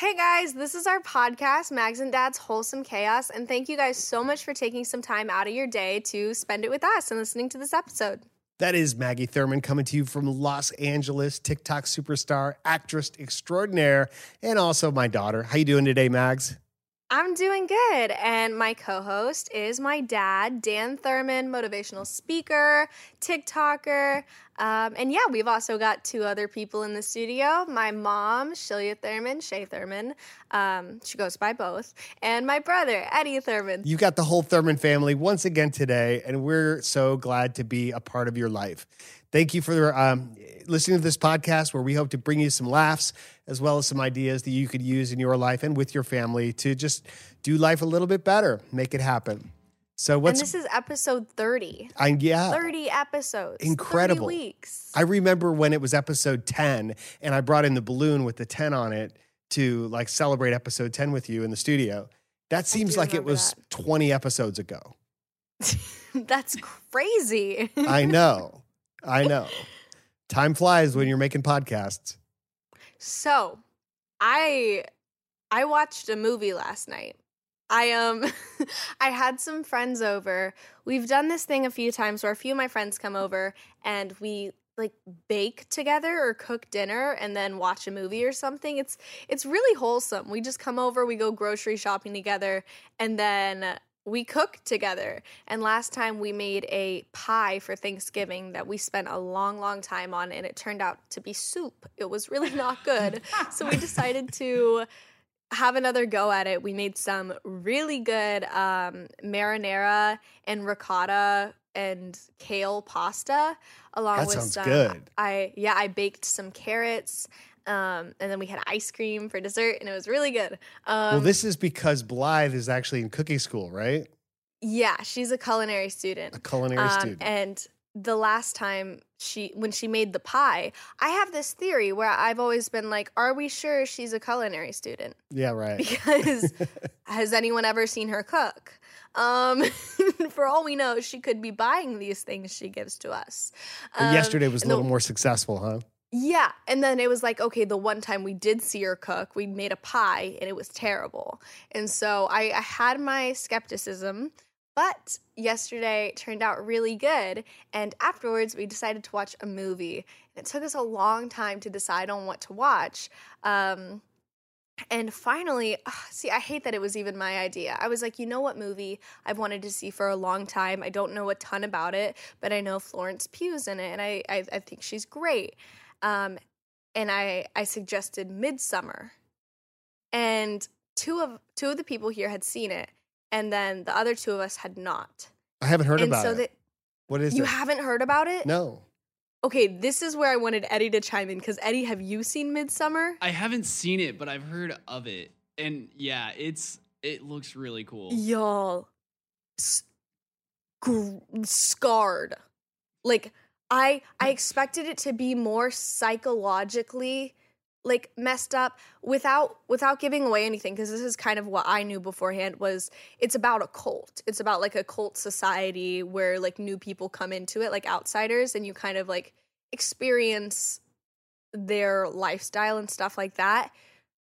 Hey guys, this is our podcast, Mags and Dad's Wholesome Chaos, and thank you guys so much for taking some time out of your day to spend it with us and listening to this episode. That is Maggie Thurman coming to you from Los Angeles, TikTok superstar, actress extraordinaire, and also my daughter. How you doing today, Mags? I'm doing good. And my co host is my dad, Dan Thurman, motivational speaker, TikToker. Um, and yeah, we've also got two other people in the studio my mom, Shilia Thurman, Shay Thurman. Um, she goes by both. And my brother, Eddie Thurman. You got the whole Thurman family once again today, and we're so glad to be a part of your life. Thank you for um, listening to this podcast where we hope to bring you some laughs as well as some ideas that you could use in your life and with your family to just do life a little bit better, make it happen. So what's and this is episode 30. I, yeah. 30 episodes. Incredible. 30 weeks. I remember when it was episode 10 and I brought in the balloon with the 10 on it to like celebrate episode 10 with you in the studio. That seems like it was that. 20 episodes ago. That's crazy. I know. I know. Time flies when you're making podcasts. So, I I watched a movie last night. I um I had some friends over. We've done this thing a few times where a few of my friends come over and we like bake together or cook dinner and then watch a movie or something. It's it's really wholesome. We just come over, we go grocery shopping together and then we cook together. And last time we made a pie for Thanksgiving that we spent a long, long time on, and it turned out to be soup. It was really not good. so we decided to have another go at it. We made some really good um, marinara and ricotta and kale pasta along that with sounds some good. I yeah, I baked some carrots um, and then we had ice cream for dessert, and it was really good. Um, well, this is because Blythe is actually in cooking school, right? Yeah, she's a culinary student. A culinary um, student. And the last time she when she made the pie, I have this theory where I've always been like, are we sure she's a culinary student? Yeah, right. Because has anyone ever seen her cook? Um, for all we know, she could be buying these things she gives to us. Um, yesterday was a little the, more successful, huh? Yeah. And then it was like, okay, the one time we did see her cook, we made a pie and it was terrible. And so I, I had my skepticism, but yesterday turned out really good. And afterwards, we decided to watch a movie. And it took us a long time to decide on what to watch. Um, and finally, ugh, see, I hate that it was even my idea. I was like, you know what movie I've wanted to see for a long time? I don't know a ton about it, but I know Florence Pugh's in it, and I, I, I think she's great. Um, and I I suggested Midsommar, and two of two of the people here had seen it, and then the other two of us had not. I haven't heard and about so it. That, what is it? you it? haven't heard about it? No. Okay, this is where I wanted Eddie to chime in because Eddie, have you seen Midsommar? I haven't seen it, but I've heard of it, and yeah, it's it looks really cool. Y'all, s- gr- scarred, like I I expected it to be more psychologically like messed up without without giving away anything because this is kind of what I knew beforehand was it's about a cult. It's about like a cult society where like new people come into it like outsiders and you kind of like experience their lifestyle and stuff like that.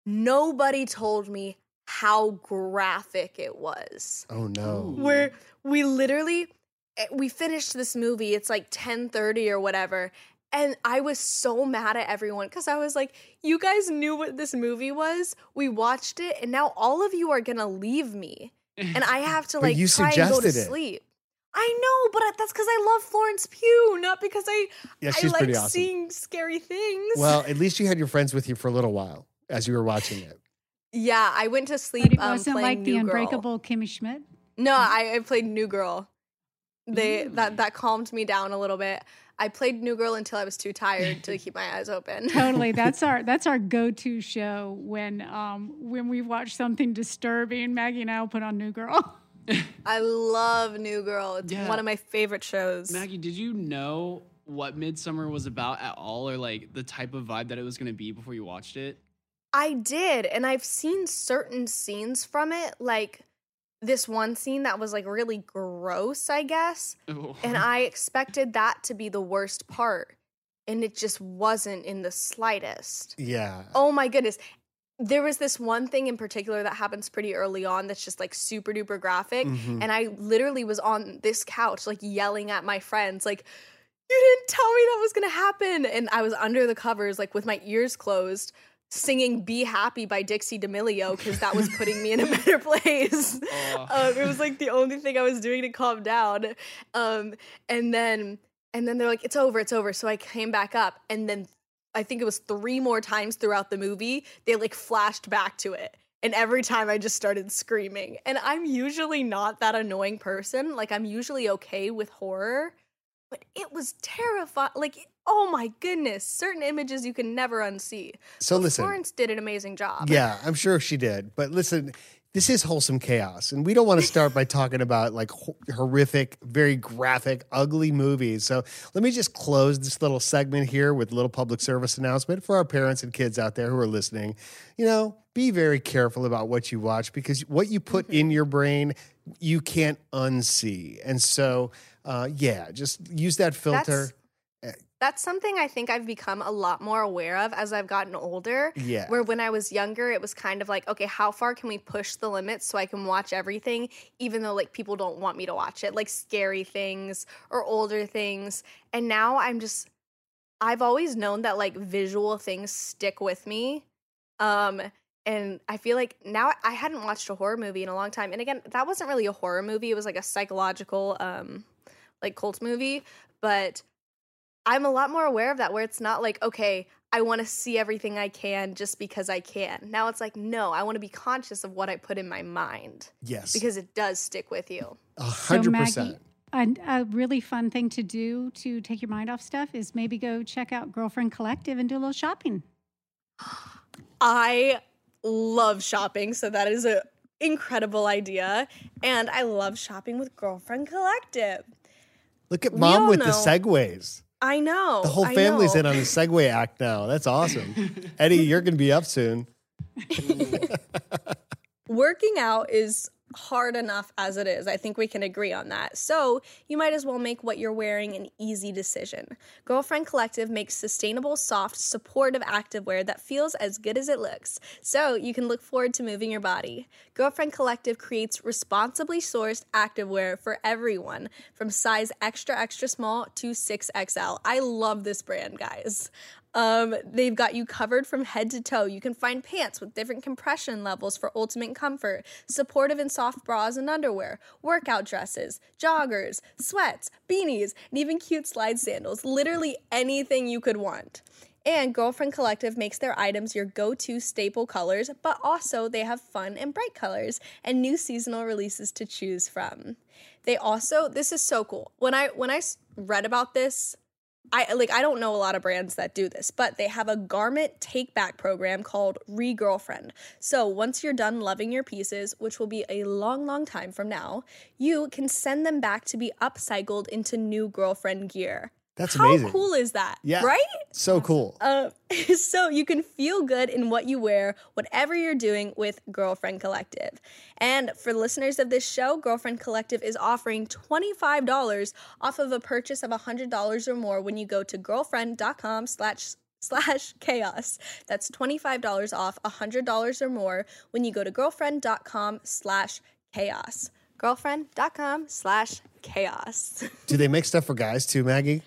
Nobody told me how graphic it was. Oh no. Where we literally we finished this movie it's like 10:30 or whatever and I was so mad at everyone cuz I was like you guys knew what this movie was we watched it and now all of you are going to leave me and I have to like you try and go to it. sleep I know, but that's because I love Florence Pugh, not because I yeah, she's I pretty like awesome. seeing scary things. Well, at least you had your friends with you for a little while as you were watching it. Yeah, I went to sleep. But it um, wasn't like New the Girl. Unbreakable Kimmy Schmidt. No, I, I played New Girl. They that that calmed me down a little bit. I played New Girl until I was too tired to keep my eyes open. totally, that's our that's our go to show when um when we watch something disturbing. Maggie and I will put on New Girl. I love New Girl. It's Yeah. one of my favorite shows. Maggie, did you know what Midsommar was about at all, or like the type of vibe that it was going to be before you watched it? I did, and I've seen certain scenes from it, like this one scene that was like really gross, I guess. And I expected that to be the worst part. And it just wasn't in the slightest. Yeah. Oh my goodness. there was this one thing in particular that happens pretty early on that's just like super duper graphic Mhm. and i literally was on this couch like yelling at my friends like you didn't tell me that was gonna happen and i was under the covers like with my ears closed singing be happy by dixie d'amelio because that was putting me in a better place. Oh. um, it was like the only thing i was doing to calm down. Um, and then and then they're like it's over it's over. So i came back up and then i think it was three more times throughout the movie they like flashed back to it. And every time i just started screaming. And i'm usually not that annoying person. Like i'm usually okay with horror but it was terrifying like oh my goodness certain images you can never unsee So But listen. florence did an amazing job Yeah, I'm sure she did. But listen, this is wholesome chaos. And we don't want to start by talking about like ho- horrific, very graphic, ugly movies. So let me just close this little segment here with a little public service announcement for our parents and kids out there who are listening. You know, be very careful about what you watch because what you put in your brain, you can't unsee. And so, uh, yeah, just use that filter. that's something I think I've become a lot more aware of as I've gotten older. Yeah. Where when I was younger, it was kind of like, okay, how far can we push the limits so I can watch everything, even though like people don't want me to watch it, like scary things or older things. And now I'm just, I've always known that like visual things stick with me. Um, and I feel like now I hadn't watched a horror movie in a long time. And again, that wasn't really a horror movie. It was like a psychological, um, like cult movie. But I'm a lot more aware of that where it's not like, okay, I want to see everything I can just because I can. Now it's like, no, I want to be conscious of what I put in my mind yes. because it does stick with you. a hundred Maggie, percent. A, a really fun thing to do to take your mind off stuff is maybe go check out Girlfriend Collective and do a little shopping. I love shopping, so that is a incredible idea. And I love shopping with Girlfriend Collective. Look at We mom all with the know- segues. I know. The whole family's in on the segue act now. That's awesome. Eddie, you're going to be up soon. working out is hard enough as it is. I think we can agree on that. So, you might as well make what you're wearing an easy decision. Girlfriend Collective makes sustainable, soft, supportive activewear that feels as good as it looks. So, you can look forward to moving your body. Girlfriend Collective creates responsibly sourced activewear for everyone from size extra extra small to 6XL. I love this brand, guys. Um, they've got you covered from head to toe. You can find pants with different compression levels for ultimate comfort, supportive and soft bras and underwear, workout dresses, joggers, sweats, beanies, and even cute slide sandals. Literally anything you could want. And Girlfriend Collective makes their items your go to staple colors, but also they have fun and bright colors and new seasonal releases to choose from. They also, this is so cool. When I when I read about this, I like I don't know a lot of brands that do this, but they have a garment take back program called Re-Girlfriend. So once you're done loving your pieces, which will be a long, long time from now, you can send them back to be upcycled into new girlfriend gear. That's How amazing. cool is that? Yeah. Right? So cool. Uh, so you can feel good in what you wear, whatever you're doing with Girlfriend Collective. And for listeners of this show, Girlfriend Collective is offering $25 off of a purchase of $100 or more when you go to girlfriend.com slash slash chaos. That's $25 off $100 or more when you go to girlfriend.com slash chaos. Girlfriend.com slash chaos. Do they make stuff for guys too, Maggie?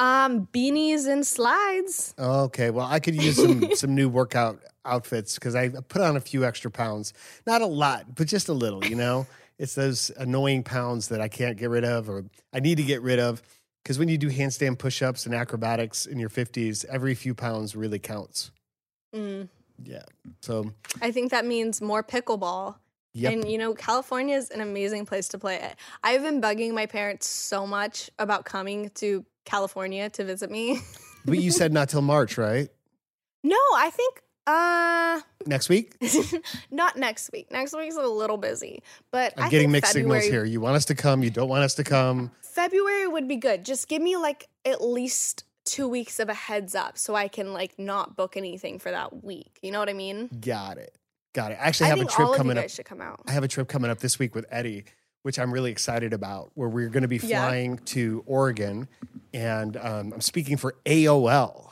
Um, beanies and slides. Okay, well, I could use some some new workout outfits because I put on a few extra pounds. Not a lot, but just a little. You know, it's those annoying pounds that I can't get rid of, or I need to get rid of. Because when you do handstand push-ups and acrobatics in your fifties, every few pounds really counts. Mm. Yeah. So, I think that means more pickleball. Yep. And you know, California is an amazing place to play it. I've been bugging my parents so much about coming to California to visit me. but you said not till March, right? no, I think uh Next week. not next week. Next week's a little busy. But I'm I getting mixed February, signals here. You want us to come? You don't want us to come? February would be good. Just give me like at least two weeks of a heads up so I can like not book anything for that week. You know what I mean? Got it. Got it. I actually I have a trip all of you coming up. should come out. I have a trip coming up this week with Eddie, which I'm really excited about, where we're going to be Yeah. flying to Oregon, and um, I'm speaking for AOL.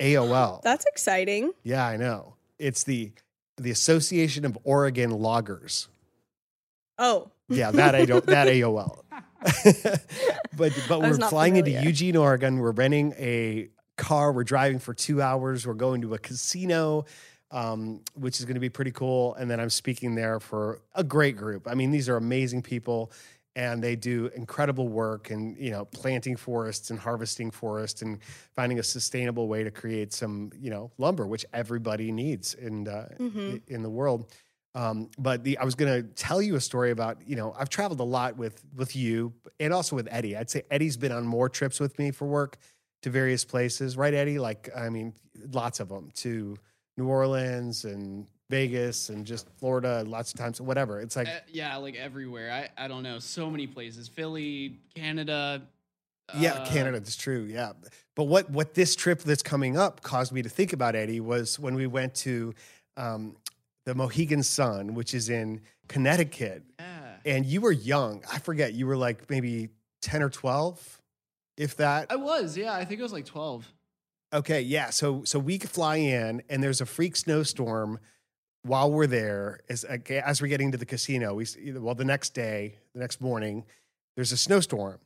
AOL. That's exciting. yeah, I know. It's the the Association of Oregon Loggers. Oh, Yeah, that I don't that AOL. but but we're flying into. Eugene, Oregon. We're renting a car. We're driving for two hours. We're going to a casino, um, which is going to be pretty cool. And then I'm speaking there for a great group. I mean, these are amazing people, and they do incredible work. And you know, planting forests and harvesting forests and finding a sustainable way to create some you know lumber, which everybody needs in uh, Mhm. in the world. Um, but the I was going to tell you a story about you know I've traveled a lot with with you and also with Eddie. I'd say Eddie's been on more trips with me for work to various places, right, Eddie? Like I mean, lots of them to New Orleans and Vegas and just Florida, lots of times, whatever. It's like Uh, yeah, like everywhere. I, I don't know. So many places. Philly, Canada. Yeah, uh, Canada. That's true. Yeah, but what what this trip that's coming up caused me to think about Eddie was when we went to um, the Mohegan Sun, which is in Connecticut, Yeah. and you were young. I forget. You were like maybe ten or twelve, if that. I was, yeah. I think it was like 12. Okay, yeah. So so we fly in, and there's a freak snowstorm while we're there. As as we're getting to the casino, we well the next day, the next morning, there's a snowstorm.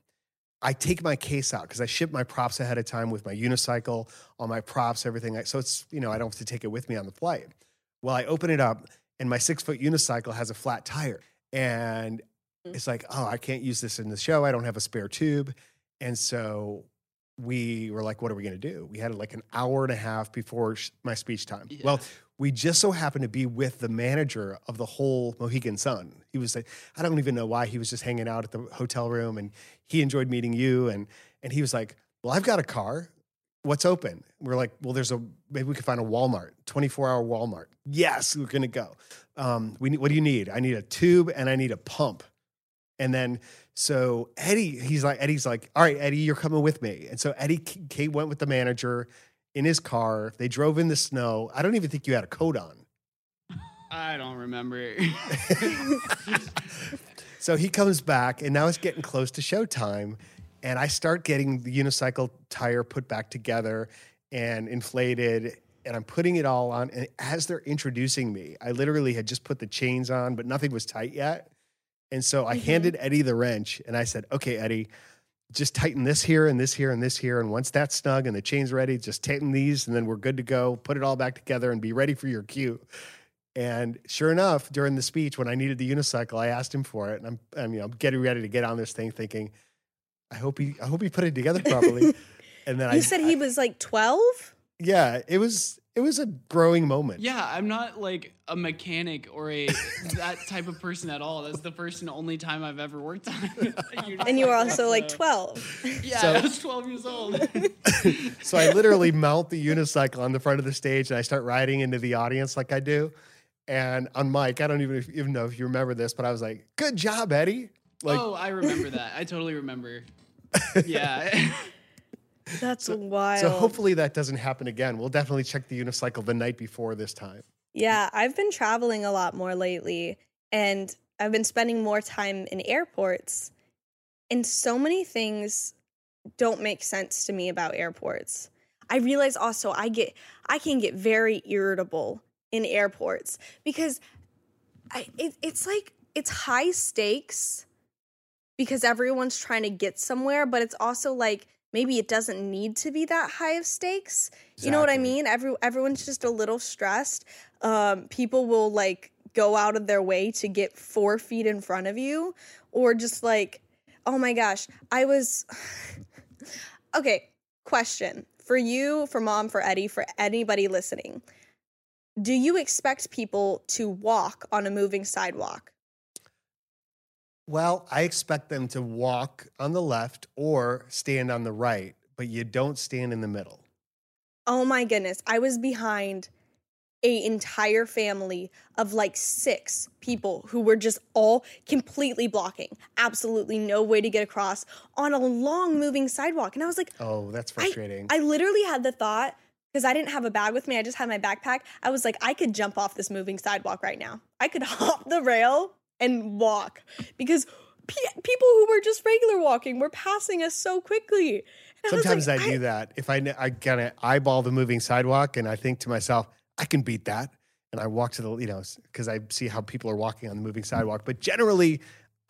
I take my case out because I ship my props ahead of time with my unicycle, all my props, everything. So it's you know I don't have to take it with me on the flight. Well, I open it up, and my six foot unicycle has a flat tire, and mm. it's like, oh, I can't use this in the show. I don't have a spare tube, and so we were like, what are we going to do? We had like an hour and a half before sh- my speech time. Well, we just so happened to be with the manager of the whole Mohegan Sun. He was like, I don't even know why he was just hanging out at the hotel room and he enjoyed meeting you. And, and he was like, well, I've got a car. What's open? We're like, well, there's a, maybe we could find a Walmart, 24 hour Walmart. Yes, we're going to go. Um, we need, what do you need? I need a tube and I need a pump. And then so Eddie, he's like, Eddie's like, all right, Eddie, you're coming with me. And so Eddie, Kate went with the manager in his car. They drove in the snow. I don't even think you had a coat on. I don't remember. So he comes back, and now it's getting close to showtime. And I start getting the unicycle tire put back together and inflated, and I'm putting it all on. And as they're introducing me, I literally had just put the chains on, but nothing was tight yet. And so I mm-hmm. handed Eddie the wrench, and I said, "Okay, Eddie, just tighten this here and this here and this here, and once that's snug and the chain's ready, just tighten these, and then we're good to go. Put it all back together and be ready for your cue." And sure enough, during the speech, when I needed the unicycle, I asked him for it, and I'm, I'm, you know, I'm getting ready to get on this thing, thinking, I hope he, I hope he put it together properly. and then I you said he was like 12? yeah, it was, it was a growing moment. yeah, I'm not like a mechanic or a that type of person at all. That's the first and only time I've ever worked on. a And you were unicycle, also like 12. Yeah, So- I was 12 years old. so I literally mount the unicycle on the front of the stage, and I start riding into the audience like I do. And on mic, I don't even even know if you remember this, but I was like, "Good job, Eddie!" Like, oh, I remember that. I totally remember. Yeah. That's so, wild. so hopefully that doesn't happen again. We'll definitely check the unicycle the night before this time. Yeah, I've been traveling a lot more lately and I've been spending more time in airports. And so many things don't make sense to me about airports. I realize also I get I can get very irritable in airports because I it, it's like it's high stakes because everyone's trying to get somewhere, but it's also like maybe it doesn't need to be that high of stakes. You know what I mean? Every everyone's just a little stressed. Um, people will like go out of their way to get four feet in front of you, or just like, oh my gosh, I was. okay, question for you, for mom, for Eddie, for anybody listening. Do you expect people to walk on a moving sidewalk? Well, I expect them to walk on the left or stand on the right, but you don't stand in the middle. Oh my goodness, I was behind a entire family of like six people who were just all completely blocking. Absolutely no way to get across on a long moving sidewalk. And I was like, Oh, that's frustrating. I literally had the thought because I didn't have a bag with me. I just had my backpack. I was like, I could jump off this moving sidewalk right now. I could hop the rail and walk because pe- people who were just regular walking were passing us so quickly. And Sometimes like, I do that. If I, I kind of eyeball the moving sidewalk and I think to myself, I can beat that. and I walk to the you know because I see how people are walking on the moving sidewalk. But generally,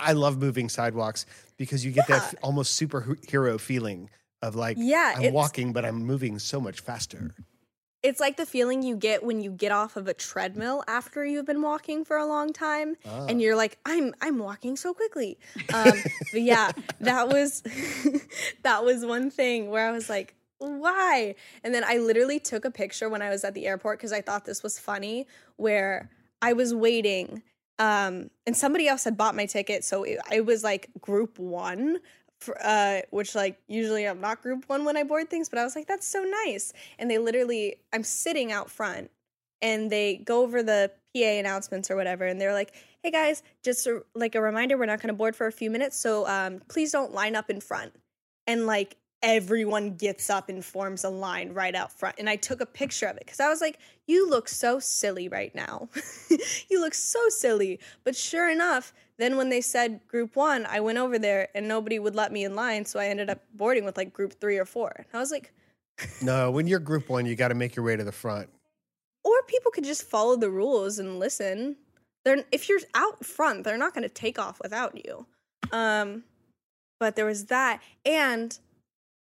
I love moving sidewalks because you get that Yeah. f- almost superhero feeling of like Yeah, I'm walking, but I'm moving so much faster. It's like the feeling you get when you get off of a treadmill after you've been walking for a long time Ah. and you're like I'm I'm walking so quickly. Um but yeah, that was that was one thing where I was like why? And then I literally took a picture when I was at the airport cuz I thought this was funny where I was waiting um and somebody else had bought my ticket so it, I was like group 1 for, uh, which like usually I'm not group one when I board things, but I was like, that's so nice. And they literally, I'm sitting out front, and they go over the PA announcements or whatever, and they're like, hey guys, just a, like a reminder, we're not going to board for a few minutes, so um, please don't line up in front. And like everyone gets up and forms a line right out front, and I took a picture of it because I was like, you look so silly right now. you look so silly. But sure enough, then when they said group one, I went over there and nobody would let me in line, so I ended up boarding with like group three or four. And I was like, No, when you're group one, you got to make your way to the front. or people could just follow the rules and listen. They're if you're out front, they're not going to take off without you. Um, but there was that, and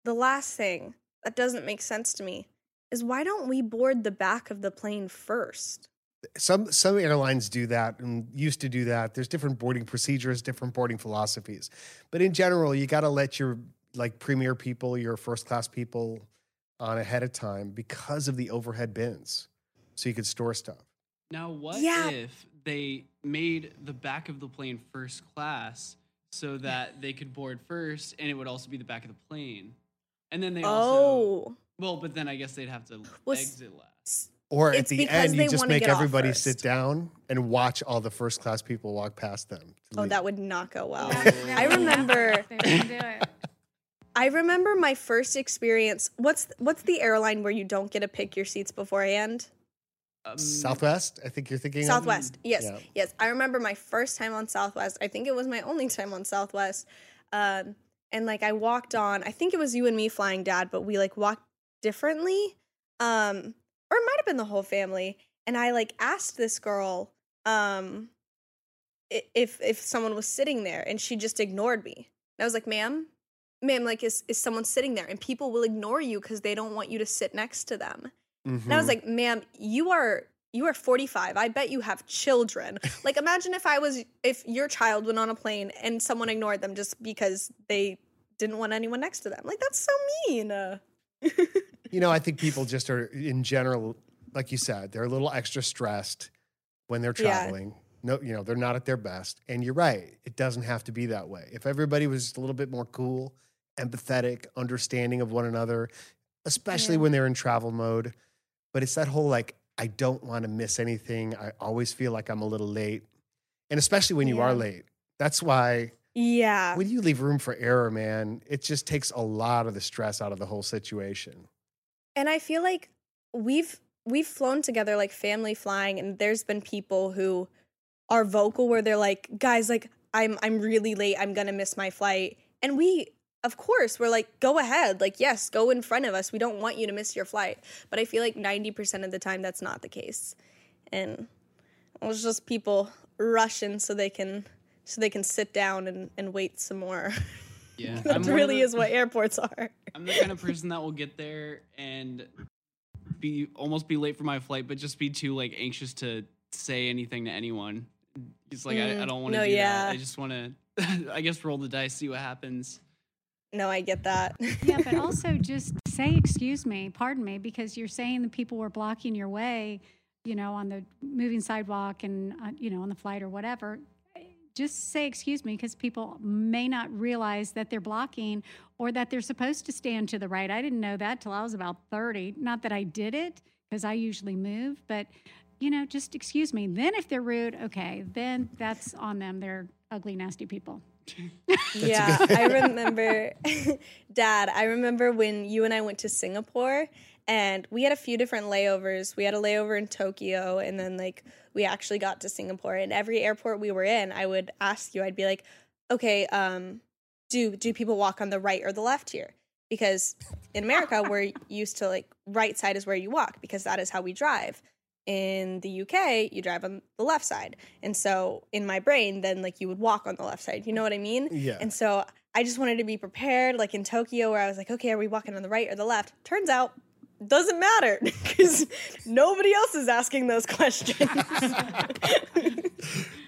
the last thing that doesn't make sense to me is why don't we board the back of the plane first? Some some airlines do that and used to do that. There's different boarding procedures, different boarding philosophies, but in general, you got to let your like premier people, your first class people, on ahead of time because of the overhead bins, so you could store stuff. Now, what Yeah. if they made the back of the plane first class so that they could board first, and it would also be the back of the plane, and then they also Oh, well, but then I guess they'd have to Was- exit last. S- Or at the end, you just make everybody sit down and watch all the first class people walk past them. oh, leave. that would not go well. I remember. They wouldn't do it. I remember my first experience. What's what's the airline where you don't get to pick your seats beforehand? Um, Southwest. I think you're thinking of? Southwest. Yes, Yeah. yes. I remember my first time on Southwest. I think it was my only time on Southwest. Um, and like I walked on. I think it was you and me flying, Dad, but we like walked differently. Um, or it might have been the whole family. And I like asked this girl, um, if if someone was sitting there, and she just ignored me. And I was like, "Ma'am, ma'am, like is is someone sitting there?" And people will ignore you because they don't want you to sit next to them. And I was Mhm. like, ma'am, you are you are 45. I bet you have children. like imagine if I was if your child went on a plane and someone ignored them just because they didn't want anyone next to them. Like that's so mean. You know, I think people just are in general, like you said, they're a little extra stressed when they're traveling. Yeah. No, you know, they're not at their best. And you're right. It doesn't have to be that way. If everybody was just a little bit more cool, empathetic, understanding of one another, especially Yeah. when they're in travel mode. But it's that whole like, I don't want to miss anything. I always feel like I'm a little late. And especially when you are late. That's why yeah. when you leave room for error, man, it just takes a lot of the stress out of the whole situation. And I feel like we've we've flown together like family flying and there's been people who are vocal where they're like, "Guys, like I'm I'm really late. I'm going to miss my flight." And we of course, we're like, "Go ahead. Like, yes, go in front of us. We don't want you to miss your flight." But I feel like 90% of the time that's not the case. And it was just people rushing so they can so they can sit down and, and wait some more. Yeah, that I'm really the- is what airports are. I'm the kind of person that will get there and be almost be late for my flight, but just be too like anxious to say anything to anyone. It's like I, I Mm, don't want to no, do yeah. that. I just want to, I guess, roll the dice, see what happens. No, I get that. Yeah, but also just say excuse me, pardon me, because you're saying the people were blocking your way, you know, on the moving sidewalk and uh, you know on the flight or whatever. Just say excuse me because people may not realize that they're blocking or that they're supposed to stand to the right. I didn't know that till I was about 30. Not that I did it because I usually move, but you know, just excuse me. Then if they're rude, okay, then that's on them. They're ugly, nasty people. yeah, I remember, Dad. I remember when you and I went to Singapore, and we had a few different layovers. We had a layover in Tokyo, and then like we actually got to Singapore. And every airport we were in, I would ask you. I'd be like, "Okay, um, do do people walk on the right or the left here?" Because in America, we're used to like right side is where you walk because that is how we drive. in the UK, you drive on the left side. And so in my brain, then like you would walk on the left side. You know what I mean? Yeah. And so I just wanted to be prepared, like in Tokyo, where I was like, okay, are we walking on the right or the left? Turns out, doesn't matter because nobody else is asking those questions.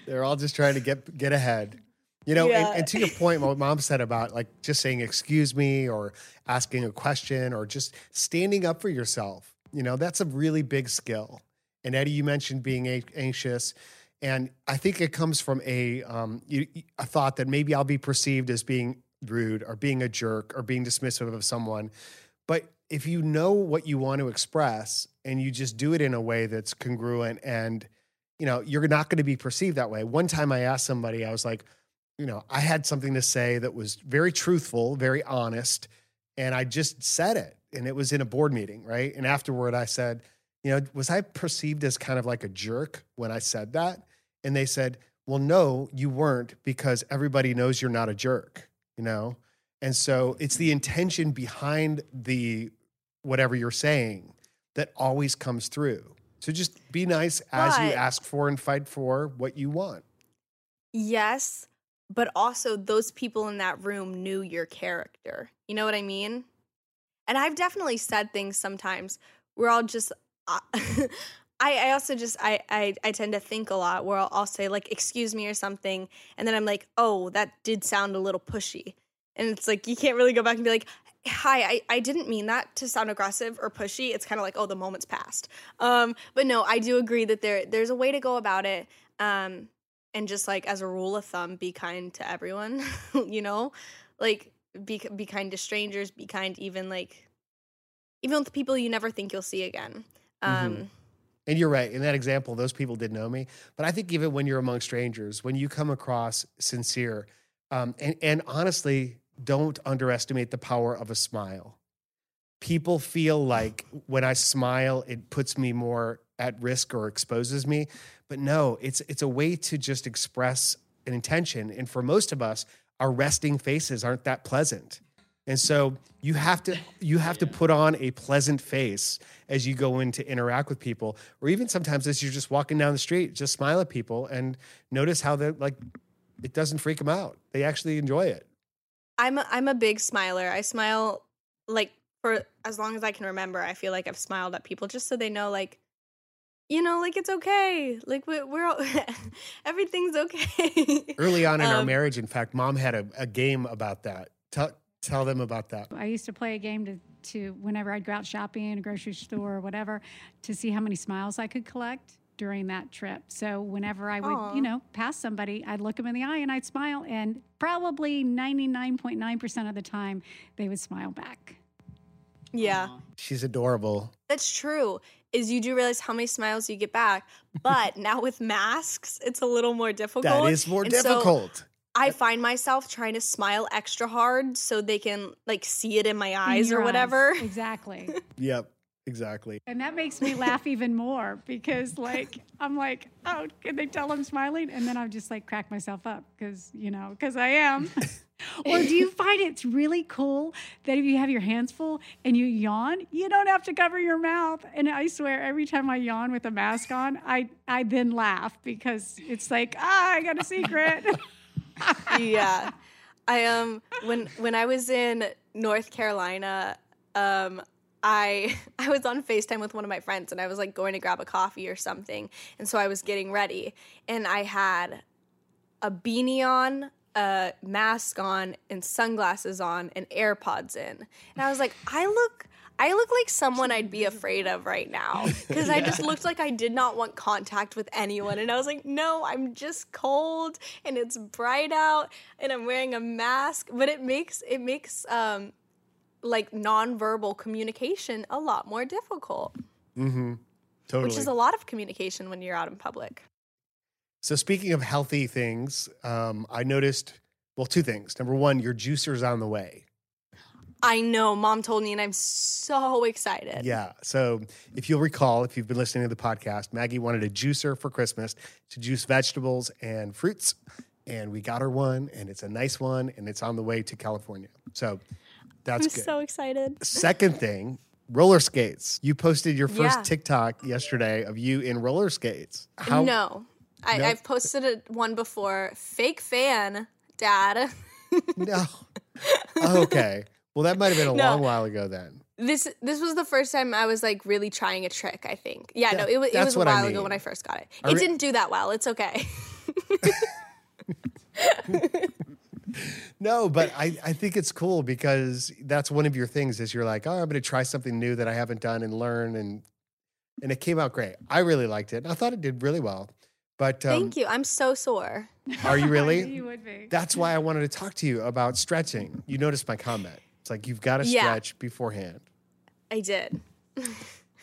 They're all just trying to get get ahead. You know, Yeah. and, and to your point, what mom said about like just saying excuse me or asking a question or just standing up for yourself. You know, that's a really big skill. And Eddie, you mentioned being a- anxious. And I think it comes from a um, a thought that maybe I'll be perceived as being rude or being a jerk or being dismissive of someone. But if you know what you want to express and you just do it in a way that's congruent and you know you're not going to be perceived that way. One time I asked somebody, I was like, you know, I had something to say that was very truthful, very honest, and I just said it, and it was in a board meeting, right? And afterward, I said, you know, was I perceived as kind of like a jerk when I said that? And they said, well, no, you weren't because everybody knows you're not a jerk, you know? And so it's the intention behind the whatever you're saying that always comes through. So just be nice as you ask for and fight for what you want. yes, but also those people in that room knew your character. You know what I mean? And I've definitely said things sometimes where I'll just. Uh, I, I also just I, I I tend to think a lot where I'll, I'll say like excuse me or something and then I'm like oh that did sound a little pushy and it's like you can't really go back and be like hi I, I didn't mean that to sound aggressive or pushy it's kind of like oh the moment's passed um but no I do agree that there there's a way to go about it um and just like as a rule of thumb be kind to everyone you know like be be kind to strangers be kind even like even with people you never think you'll see again um Mhm. And you're right. In that example, those people did know me. But I think even when you're among strangers, when you come across sincere, um, and, and honestly, don't underestimate the power of a smile. People feel like when I smile, it puts me more at risk or exposes me. But no, it's it's a way to just express an intention. And for most of us, our resting faces aren't that pleasant. And so you have to you have to put on a pleasant face as you go in to interact with people, or even sometimes as you're just walking down the street, just smile at people and notice how they like it doesn't freak them out. They actually enjoy it. I'm a, I'm a big smiler. I smile like for as long as I can remember. I feel like I've smiled at people just so they know like you know like it's okay. Like we, we're all everything's okay. Early on in our Um, marriage, in fact, mom had a, a game about that. Tell tell them about that. I used to play a game to, to whenever I'd go out shopping, a grocery store or whatever, to see how many smiles I could collect during that trip. So whenever I would, Aw. you know, pass somebody, I'd look them in the eye and I'd smile, and probably 99.9% of the time they would smile back. yeah. Aw. She's adorable. That's true. Is you do realize how many smiles you get back, but now with masks, it's a little more difficult. That is more And so difficult. I find myself trying to smile extra hard so they can like see it in my eyes your or whatever. Exactly. yep, exactly. And that makes me laugh even more because, like, I'm like, oh, can they tell I'm smiling? And then I'm just like crack myself up because, you know, because I am. or do you find it's really cool that if you have your hands full and you yawn, you don't have to cover your mouth? And I swear, every time I yawn with a mask on, I, I then laugh because it's like, ah, I got a secret. yeah. I um when when I was in North Carolina, um I I was on FaceTime with one of my friends and I was like going to grab a coffee or something. And so I was getting ready and I had a beanie on, a mask on, and sunglasses on and AirPods in. And I was like, I look I look like someone I'd be afraid of right now because I just looked like I did not want contact with anyone. And I was like, no, I'm just cold and it's bright out and I'm wearing a mask. But it makes it makes um like nonverbal communication a lot more difficult, Mm-hmm. Totally. which is a lot of communication when you're out in public. So speaking of healthy things, um, I noticed well two things. Number one, your juicer's on the way. I know, mom told me, and I'm so excited. Yeah. So if you'll recall, if you've been listening to the podcast, Maggie wanted a juicer for Christmas to juice vegetables and fruits. And we got her one, and it's a nice one, and it's on the way to California. So that's I'm good. so excited. Second thing, roller skates. You posted your first Yeah. TikTok yesterday of you in roller skates. How? no, I, No? I've posted a, one before. Fake fan, Dad. No. okay. Well, that might have been a No. long while ago then. This this was the first time I was like really trying a trick. I think. Yeah, no, it was it was a what I while mean. ago when I first got it. It didn't do that well. It's okay. No, but I, I think it's cool because that's one of your things is you're like, oh, I'm going to try something new that I haven't done and learn. And, and it came out great. I really liked it. I thought it did really well. But um, Thank you. I'm so sore. are you really? you would be. That's why I wanted to talk to you about stretching. You noticed my comment. It's like you've got to Yeah. stretch beforehand. I did.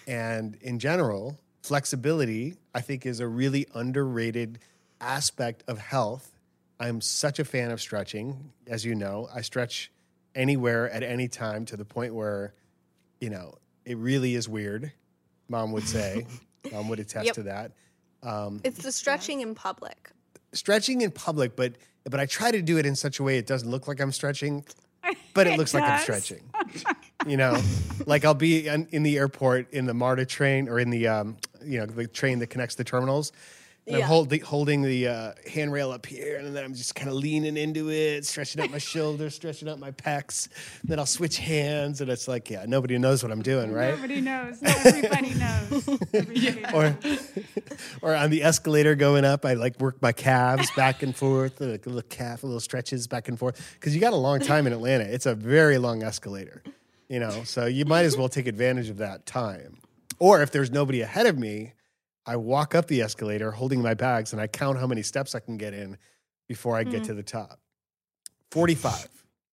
And in general, flexibility, I think, is a really underrated aspect of health. I'm such a fan of stretching. As you know, I stretch anywhere at any time to the point where, you know, it really is weird. Mom would say, Mom would attest Yep. to that. Um, It's the stretching in public. stretching in public, but but I try to do it in such a way it doesn't look like I'm stretching, but it, looks like I'm stretching. You know, like I'll be in, in the airport in the MARTA train or in the um, you know the train that connects the terminals. And I'm Yeah. hold, holding the uh, handrail up here, and then I'm just kind of leaning into it, stretching out my shoulders, stretching out my pecs. Then I'll switch hands, and it's like, yeah, nobody knows what I'm doing, right? Nobody knows. Everybody knows. Everybody knows. or or on the escalator going up, I like work my calves back and forth, like a little calf, little stretches back and forth. Because you got a long time in Atlanta. It's a very long escalator, you know. So you might as well take advantage of that time. Or if there's nobody ahead of me, I walk up the escalator holding my bags and I count how many steps I can get in before I get mm-hmm. to the top. 45.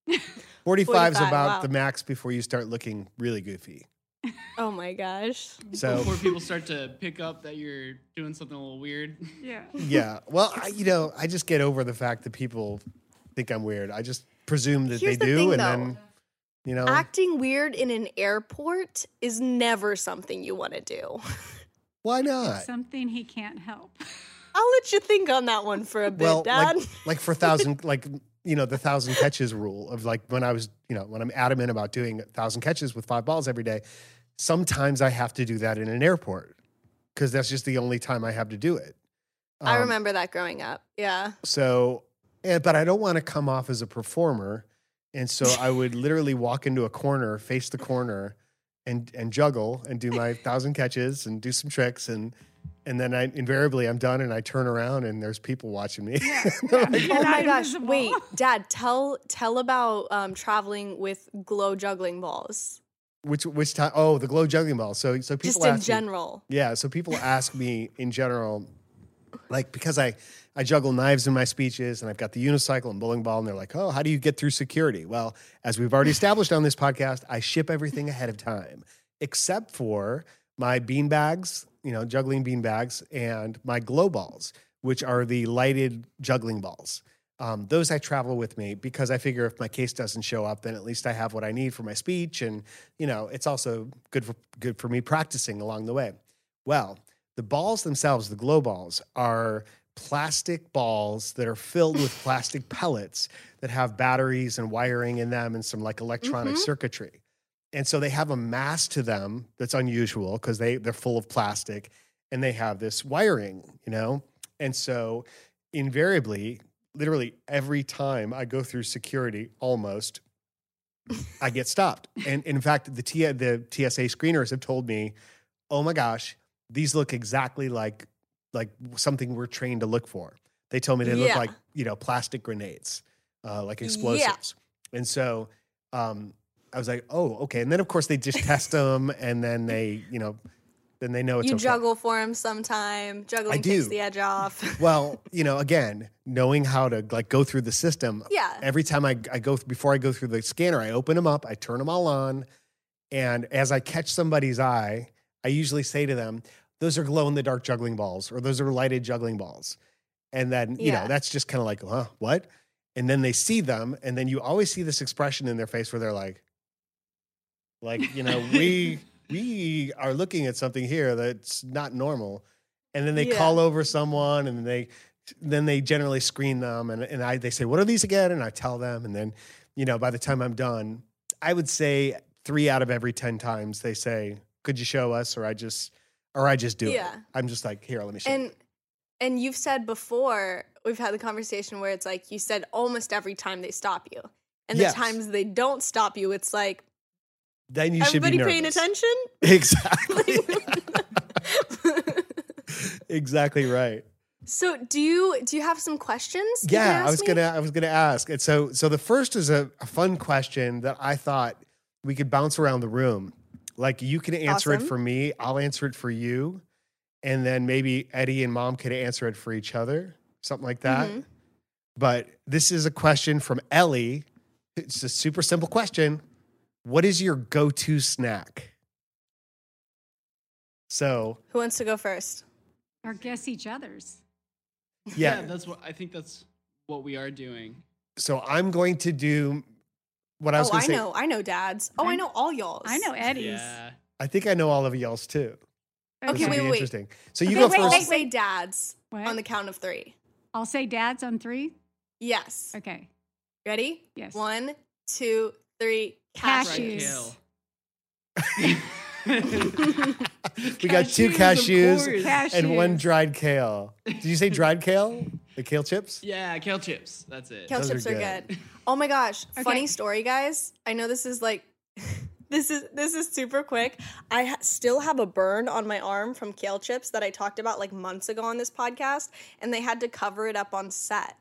45 is about wow. the max before you start looking really goofy. Oh my gosh. So Before people start to pick up that you're doing something a little weird. yeah. Yeah. Well, I, you know, I just get over the fact that people think I'm weird. I just presume that Here's they the do, thing, and though. then, you know, Acting weird in an airport is never something you want to do. Why not? Something he can't help. I'll let you think on that one for a bit, Well, Dad. like, like for thousand, like you know, the thousand catches rule of like when I was, you know, when I'm adamant about doing a thousand catches with five balls every day. Sometimes I have to do that in an airport because that's just the only time I have to do it. I Um, remember that growing up. Yeah. So, eh, but I don't want to come off as a performer, and so I would literally walk into a corner, face the corner, and and juggle and do my thousand catches and do some tricks and and then I invariably I'm done and I turn around and there's people watching me. They're like, Oh my gosh! invisible. Wait, Dad, tell tell about um, traveling with glow juggling balls. which which time? Oh, the glow juggling ball. So so people Just in ask me- general. Yeah, so people ask me in general, like because I I juggle knives in my speeches and I've got the unicycle and bowling ball, and they're like, oh, how do you get through security? Well, as we've already established on this podcast, I ship everything ahead of time, except for my bean bags, you know, juggling bean bags, and my glow balls, which are the lighted juggling balls. Um, those I travel with me because I figure if my case doesn't show up, then at least I have what I need for my speech, and you know, it's also good for good for me practicing along the way. Well, the balls themselves, the glow balls, are plastic balls that are filled with plastic pellets that have batteries and wiring in them and some like electronic mm-hmm. circuitry. And so they have a mass to them that's unusual because they they're full of plastic and they have this wiring, you know? And so invariably, literally every time I go through security almost I get stopped. And in fact, the T- the TSA screeners have told me, "Oh my gosh, these look exactly like like something we're trained to look for." They told me they look like you know plastic grenades, uh, like explosives. And so um, I was like, "Oh, okay." And then of course they just test them, and then they you know then they know it's you okay. juggle for them sometime. Juggling takes do. the edge off. Well, you know, again, knowing how to like go through the system. Yeah. Every time I, I go before I go through the scanner, I open them up, I turn them all on, and as I catch somebody's eye, I usually say to them, "Those are glow in the dark juggling balls, or those are lighted juggling balls," and then you know that's just kind of like, "Huh, what?" And then they see them, and then you always see this expression in their face where they're like, like you know, we we are looking at something here that's not normal, and then they Yeah. call over someone, and they then they generally screen them, and and I they say, "What are these again?" And I tell them, and then you know by the time I'm done, I would say three out of every 10 times they say, Could you show us? Or I just, or I just do it. Yeah. I'm just like, Here, let me show you. And and you've said before, we've had the conversation where it's like you said almost every time they stop you. And Yes. the times they don't stop you, it's like Then you should be everybody paying attention. Exactly. exactly right. so do you do you have some questions? Yeah, I was me? gonna I was gonna ask. And so so the first is a, a fun question that I thought we could bounce around the room. Like you can answer it for me, I'll answer it for you, and then maybe Eddie and Mom could answer it for each other, something like that. Mhm. But this is a question from Ellie. It's a super simple question. What is your go-to snack? So Who wants to go first? Or guess each other's. yeah, that's what I think. That's what we are doing. so I'm going to do what I was oh, going I to say. know, I know dad's. Oh, I, I- know all y'all's. I know Eddie's. Yeah. I think I know all of y'all's too. Okay, This will wait, be wait. interesting. So you Okay, go wait, first. I'll say dad's What? on the count of three. I'll say dad's on three. Yes. Okay. Ready? Yes. One, two, three. Cashews. Fried kale. we got two Cashews, cashews and one dried kale. Did you say dried kale? The kale chips? Yeah, kale chips. That's it. Kale Those chips are good. good. Oh my gosh! Okay. Funny story, guys. I know this is like, this is this is super quick. I ha- still have a burn on my arm from kale chips that I talked about like months ago on this podcast, and they had to cover it up on set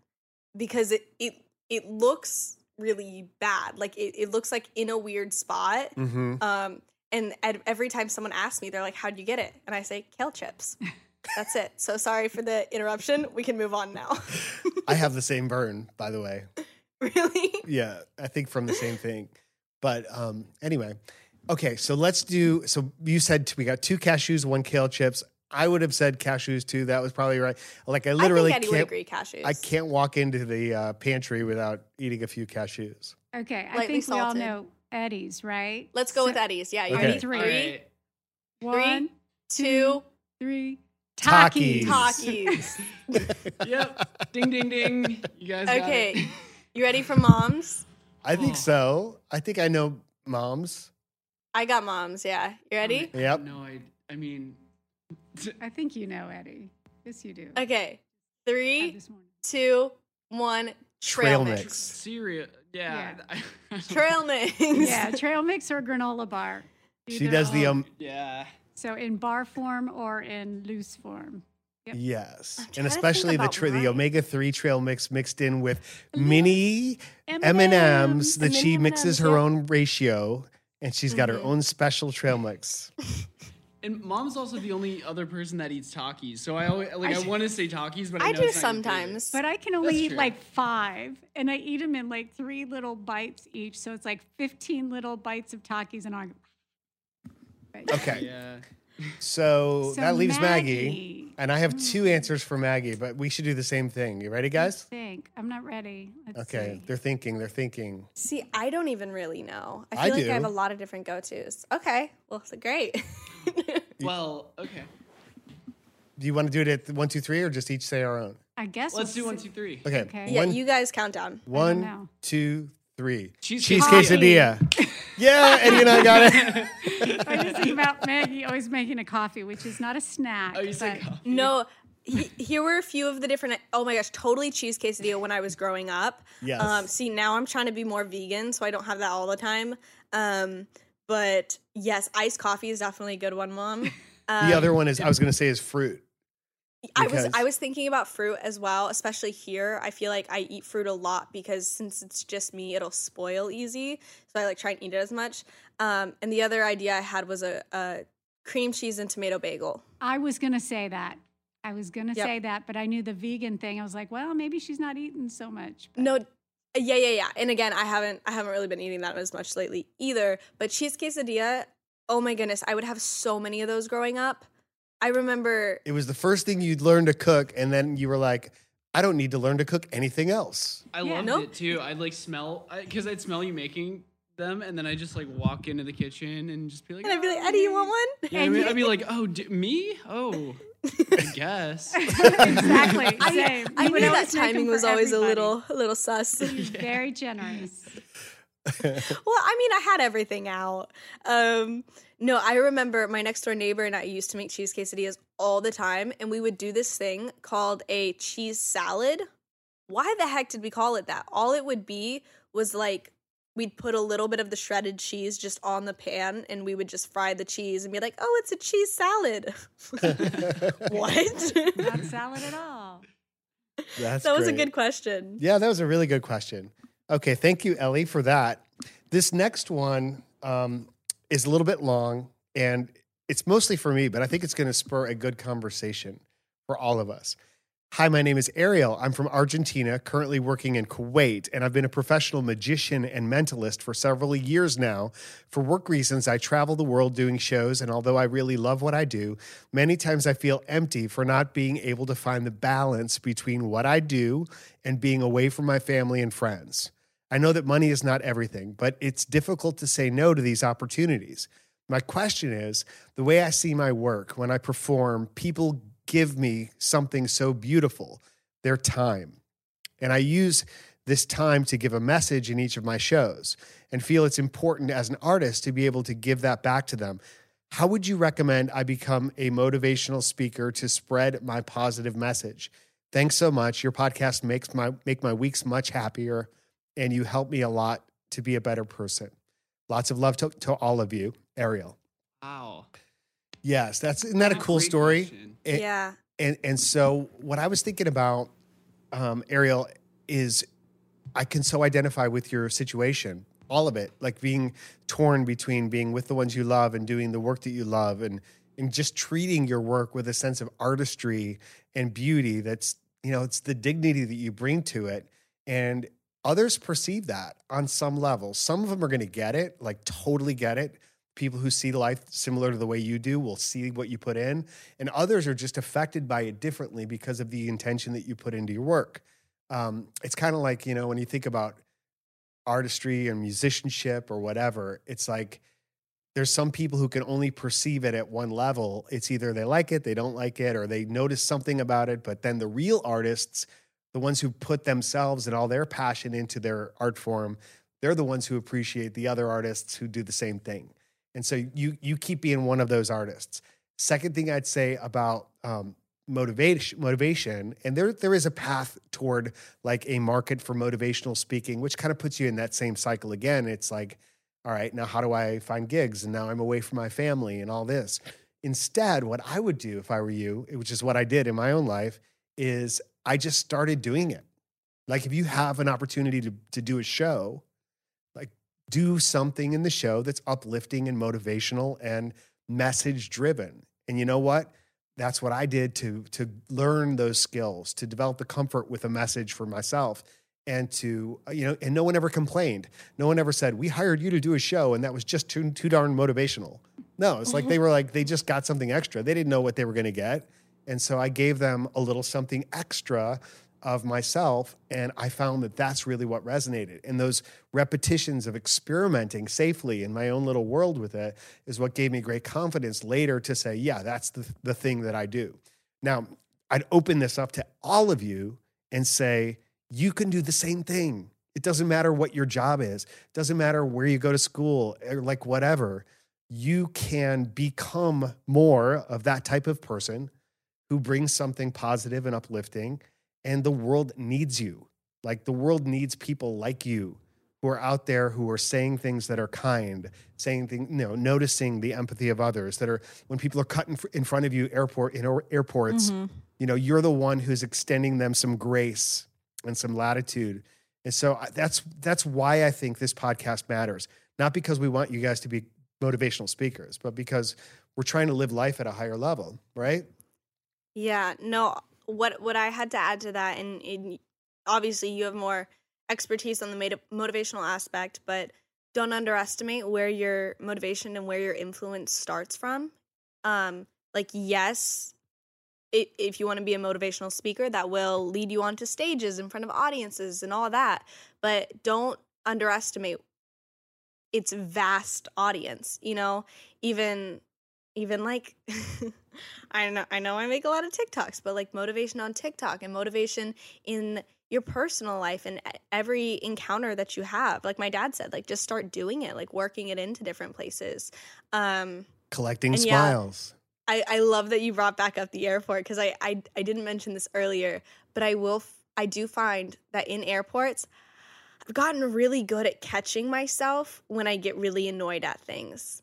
because it it it looks really bad. Like it, it looks like in a weird spot. Mm-hmm. Um, and ed- every time someone asks me, they're like, "How'd you get it?" And I say, "Kale chips." That's it. So sorry for the interruption. We can move on now. I have the same burn, by the way. really? Yeah, I think from the same thing. But um, anyway, okay, so let's do. So you said we got two cashews, one kale chips. I would have said cashews too. That was probably right. Like I literally I think can't. agree. Cashews. I can't walk into the uh, pantry without eating a few cashews. Okay. I Lightly think we all know Eddie's, right? Let's go So- with Eddie's. Yeah, you Okay. ready? Three. All right. One, two, three. Takis. Takis. Yep. Ding ding ding. You guys got okay, it. you ready for moms? I think Oh. so. I think I know moms. I got moms. Yeah, you ready? Yep. No, I I mean I think you know Eddie. Yes, you do. Okay, Had three, this morning. two, one. Trail, Trail mix. mix. cereal. Yeah. Trail mix. Yeah, trail mix or granola bar. She Either does the um. Yeah. So in bar form or in loose form. Yep. Yes, I'm trying to and especially the tra- the omega three trail mix mixed in with mini M and M&Ms. That she mixes M&Ms, her yeah. own ratio, and she's got her Mhm. own special trail mix. And mom's also the only other person that eats Takis. So I always like I, I- want to say Takis, but I, I know do it's not sometimes. But I can only That's eat true. like five, and I eat them in like three little bites each. So it's like 15 little bites of Takis, and I. Okay, Yeah. so, So that leaves Maggie. Maggie. and I have mm. two answers for Maggie, but we should do the same thing. You ready, guys? Think I'm not ready. Let's Okay, see. they're thinking. They're thinking. See, I don't even really know. I I feel like do. I have a lot of different go tos. Okay, well, so great. Well, okay. Do you want to do it at one, two, three, or just each say our own? I guess Let's do we'll one, see. Okay, Okay. yeah, one, you guys count down. one, know. two, three. Cheese Cheese quesadilla. quesadilla. yeah, Eddie and I got it. I just think about Maggie always making a coffee, which is not a snack. Oh, you said but- coffee. No, he, here were a few of the different. Oh my gosh, totally cheese quesadilla when I was growing up. Yes. Um, see, now I'm trying to be more vegan, so I don't have that all the time. Um, but yes, iced coffee is definitely a good one, mom. Um, the other one is I was going to say is fruit. I was I was thinking about fruit as well, especially here. I feel like I eat fruit a lot because since it's just me, it'll spoil easy. So I like try and eat it as much. Um, and the other idea I had was a, a cream cheese and tomato bagel. I was going to say that. I was going to Yep. say that, but I knew the vegan thing. I was like, well, maybe she's not eating so much. But No, yeah, yeah, yeah. And again, I haven't I haven't really been eating that as much lately either. But cheese quesadilla, oh my goodness, I would have so many of those growing up. I remember It was the first thing you'd learn to cook, and then you were like, I don't need to learn to cook anything else. I Yeah. loved Nope. it too. I'd like smell because I'd smell you making them, and then I just like walk into the kitchen and just be like, and I'd be like, "Oh, Eddie, you want one? You know what I mean? I'd be like, oh, d- me? Oh, I guess. exactly. I, Same. I You would knew that always make 'em timing was always a little a little sus. Very generous. well, I mean, I had everything out. Um, no, I remember my next door neighbor and I used to make cheese quesadillas all the time, and we would do this thing called a cheese salad. Why the heck did we call it that? All it would be was like we'd put a little bit of the shredded cheese just on the pan and we would just fry the cheese and be like, oh, it's a cheese salad. what? Not salad at all. That's that was a good question. Yeah, that was a really good question. Okay, thank you, Ellie, for that. This next one um, is a little bit long, and it's mostly for me, but I think it's going to spur a good conversation for all of us. Hi, my name is Ariel. I'm from Argentina, currently working in Kuwait, and I've been a professional magician and mentalist for several years now. For work reasons, I travel the world doing shows, and although I really love what I do, many times I feel empty for not being able to find the balance between what I do and being away from my family and friends. I know that money is not everything, but it's difficult to say no to these opportunities. My question is the way I see my work when I perform, people give me something so beautiful their time. And I use this time to give a message in each of my shows and feel it's important as an artist to be able to give that back to them. How would you recommend I become a motivational speaker to spread my positive message? Thanks so much. Your podcast makes my make my weeks much happier and you help me a lot to be a better person. Lots of love to, to all of you, Ariel. Wow. Yes, that's isn't that a cool story? And- yeah. and and so what I was thinking about, um, Ariel, is I can so identify with your situation, all of it, like being torn between being with the ones you love and doing the work that you love, and and just treating your work with a sense of artistry and beauty. That's you know, it's the dignity that you bring to it, and others perceive that on some level. Some of them are going to get it, like totally get it. People who see life similar to the way you do will see what you put in, and others are just affected by it differently because of the intention that you put into your work. Um, it's kind of like you know when you think about artistry and musicianship or whatever, it's like there's some people who can only perceive it at one level. It's either they like it, they don't like it, or they notice something about it. But then the real artists, the ones who put themselves and all their passion into their art form, they're the ones who appreciate the other artists who do the same thing. And so you you keep being one of those artists. Second thing I'd say about um, motivation, motivation, and there there is a path toward like a market for motivational speaking, which kind of puts you in that same cycle again. It's like, all right, now how do I find gigs? And now I'm away from my family and all this. Instead, what I would do if I were you, which is what I did in my own life, is I just started doing it. Like if you have an opportunity to to do a show, do something in the show that's uplifting and motivational and message driven. And you know what? That's what I did to to learn those skills, to develop the comfort with a message for myself and to uh, you know and no one ever complained. No one ever said, "We hired you to do a show and that was just too too darn motivational." No, it's like mm-hmm. they were like they just got something extra. They didn't know what they were going to get. And so I gave them a little something extra of myself. And I found that that's really what resonated. And those repetitions of experimenting safely in my own little world with it is what gave me great confidence later to say, yeah, that's the, the thing that I do. Now, I'd open this up to all of you and say, you can do the same thing. It doesn't matter what your job is, it doesn't matter where you go to school, or like whatever. You can become more of that type of person who brings something positive and uplifting and the world needs you. Like the world needs people like you who are out there who are saying things that are kind saying things you know noticing the empathy of others that are when people are cut in, in front of you airport in air- airports mm-hmm. you know you're the one who's extending them some grace and some latitude. And so I- that's that's why i think this podcast matters. Not because we want you guys to be motivational speakers but because we're trying to live life at a higher level right? Yeah, no. What what I had to add to that, and, and obviously you have more expertise on the moti- motivational aspect, but don't underestimate where your motivation and where your influence starts from. Um, like yes, i if you want to be a motivational speaker, that will lead you onto stages in front of audiences and all that. But don't underestimate its vast audience. You know, even even like I know I know I make a lot of TikToks, but like motivation on TikTok and motivation in your personal life and every encounter that you have. Like my dad said, like just start doing it, like working it into different places. Um Collecting And yeah. smiles. I, I love that you brought back up the airport because I, I I didn't mention this earlier, but I will f- I do find that in airports, I've gotten really good at catching myself when I get really annoyed at things,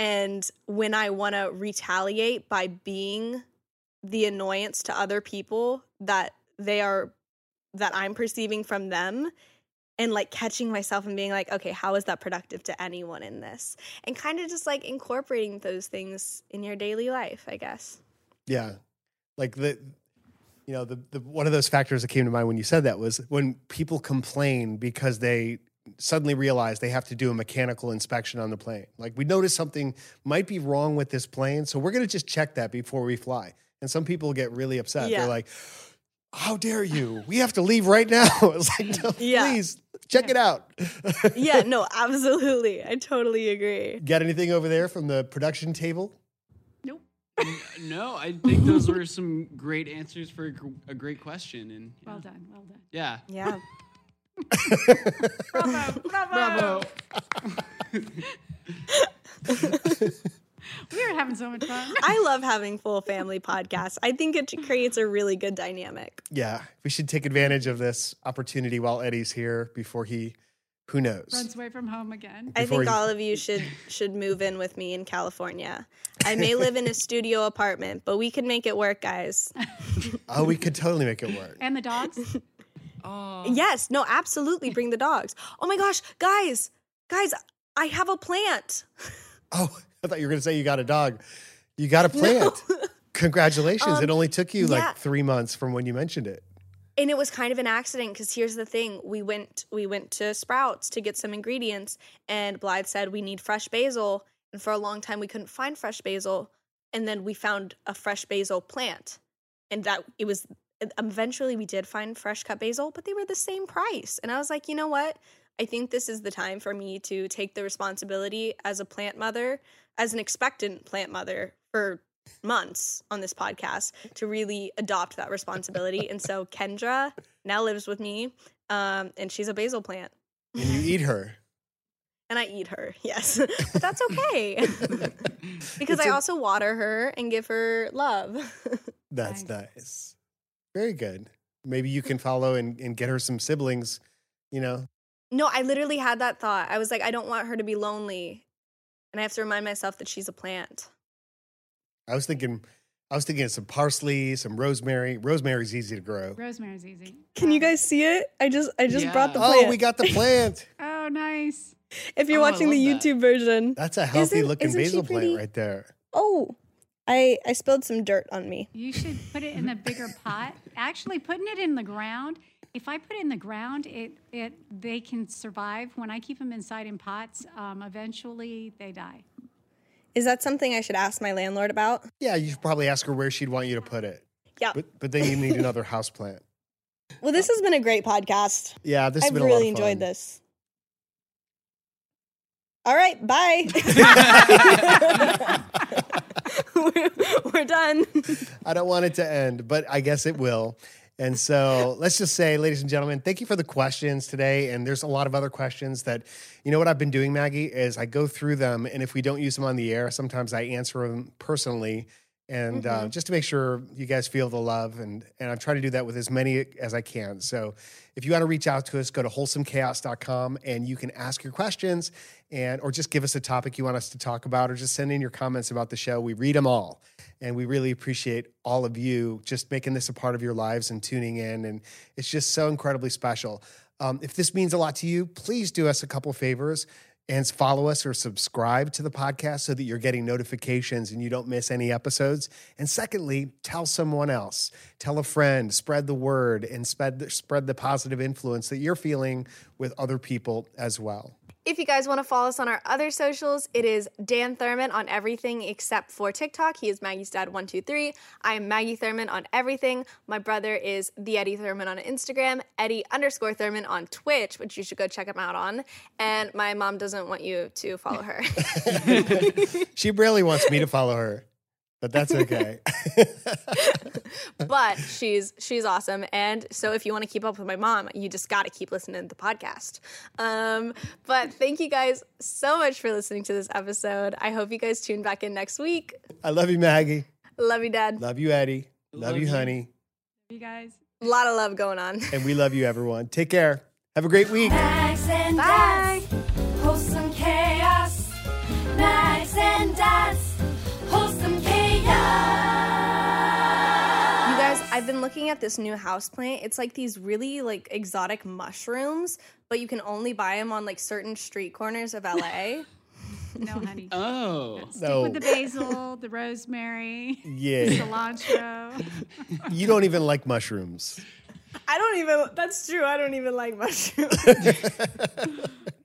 and when I want to retaliate by being the annoyance to other people that they are that I'm perceiving from them. And like catching myself and being like, okay, how is that productive to anyone in this? and kind of just like incorporating those things in your daily life, I guess. Yeah. Like the you know, the, the one of those factors that came to mind when you said that was when people complain because they suddenly realize they have to do a mechanical inspection on the plane. Like we notice something might be wrong with this plane, so we're going to just check that before we fly. And some people get really upset. Yeah. They're like, "How dare you? We have to leave right now." It's like, no, Yeah. please check it out. Yeah, no, absolutely. I totally agree. Got anything over there from the production table? Nope. No, I think those were some great answers for a, a great question. And yeah. Well done. Well done. yeah, Yeah. Bravo. Bravo. bravo. We are having so much fun. I love having full family podcasts. I think it creates a really good dynamic. Yeah, we should take advantage of this opportunity while Eddie's here before he, who knows? Runs away from home again. I think you- all of you should should move in with me in California. I may live in a studio apartment, but we can make it work, guys. Oh, we could totally make it work. And the dogs. Oh, Yes, no, absolutely bring the dogs. Oh my gosh, guys. Guys, I have a plant. Oh, I thought you were going to say you got a dog. You got a plant. Congratulations. it only took you Um, yeah. like three months from when you mentioned it. and it was kind of an accident because here's the thing we went we went to sprouts to get some ingredients and blythe said we need fresh basil and for a long time we couldn't find fresh basil and then we found a fresh basil plant and that it was eventually we did find fresh cut basil but they were the same price and i was like you know what i think this is the time for me to take the responsibility as a plant mother as an expectant plant mother for months on this podcast to really adopt that responsibility. And so Kendra now lives with me, um, and she's a basil plant, And you eat her. and I eat her. Yes, but that's okay because It's I a- also water her and give her love. That's Nice. Nice. Very good. Maybe you can follow and, and get her some siblings, you know? no, I literally had that thought. I was like, I don't want her to be lonely, and I have to remind myself that she's a plant. I was thinking, I was thinking of some parsley, some rosemary. Rosemary's easy to grow. Rosemary's easy. Can you guys see it? I just I just brought the plant. Oh, we got the plant. Oh, nice. if you're Oh, watching the love that. YouTube version. That's a healthy looking isn't basil plant right there. Oh, I I spilled some dirt on me. You should put it in a bigger pot. Actually, putting it in the ground. If I put it in the ground, it it they can survive. When I keep them inside in pots, um, eventually they die. Is that something I should ask my landlord about? Yeah, you should probably ask her where she'd want you to put it. Yeah. But, but then you need another house plant. Well, this has been a great podcast. Yeah, this has I've been a lot really of enjoyed this. All right, bye. we're, we're done. I don't want it to end, but I guess it will. And so let's just say, ladies and gentlemen, thank you for the questions today. And there's a lot of other questions that, you know, what I've been doing, Maggie, is I go through them. And if we don't use them on the air, sometimes I answer them personally. And uh, just to make sure you guys feel the love. And, and I'm trying to do that with as many as I can. So if you want to reach out to us, go to wholesomechaos.com and you can ask your questions and or just give us a topic you want us to talk about or just send in your comments about the show. We read them all. And we really appreciate all of you just making this a part of your lives and tuning in. And it's just so incredibly special. Um, if this means a lot to you, please do us a couple favors and follow us or subscribe to the podcast so that you're getting notifications and you don't miss any episodes. And secondly, tell someone else, tell a friend, spread the word, and spread the, spread the positive influence that you're feeling with other people as well. If you guys want to follow us on our other socials, it is Dan Thurman on everything except for TikTok. He is Maggie's dad one two three. I am Maggie Thurman on everything. My brother is the Eddie Thurman on Instagram, Eddie underscore Thurman on Twitch, which you should go check him out on. And my mom doesn't want you to follow her. She really wants me to follow her. But that's okay. but she's she's awesome and so if you want to keep up with my mom you just got to keep listening to the podcast um, but thank you guys so much for listening to this episode i hope you guys tune back in next week I love you, Maggie. love you dad Love you, Eddie. Love, Love you, you. honey. You guys. a lot of love going on And we love you, everyone. Take care. Have a great week. Max and Bye. Looking at this new house plant. It's like these really like exotic mushrooms, but you can only buy them on like certain street corners of LA. No, honey. Oh. Stick No. with the basil, the rosemary, Yeah. cilantro. You don't even like mushrooms. I don't even that's true. I don't even like mushrooms.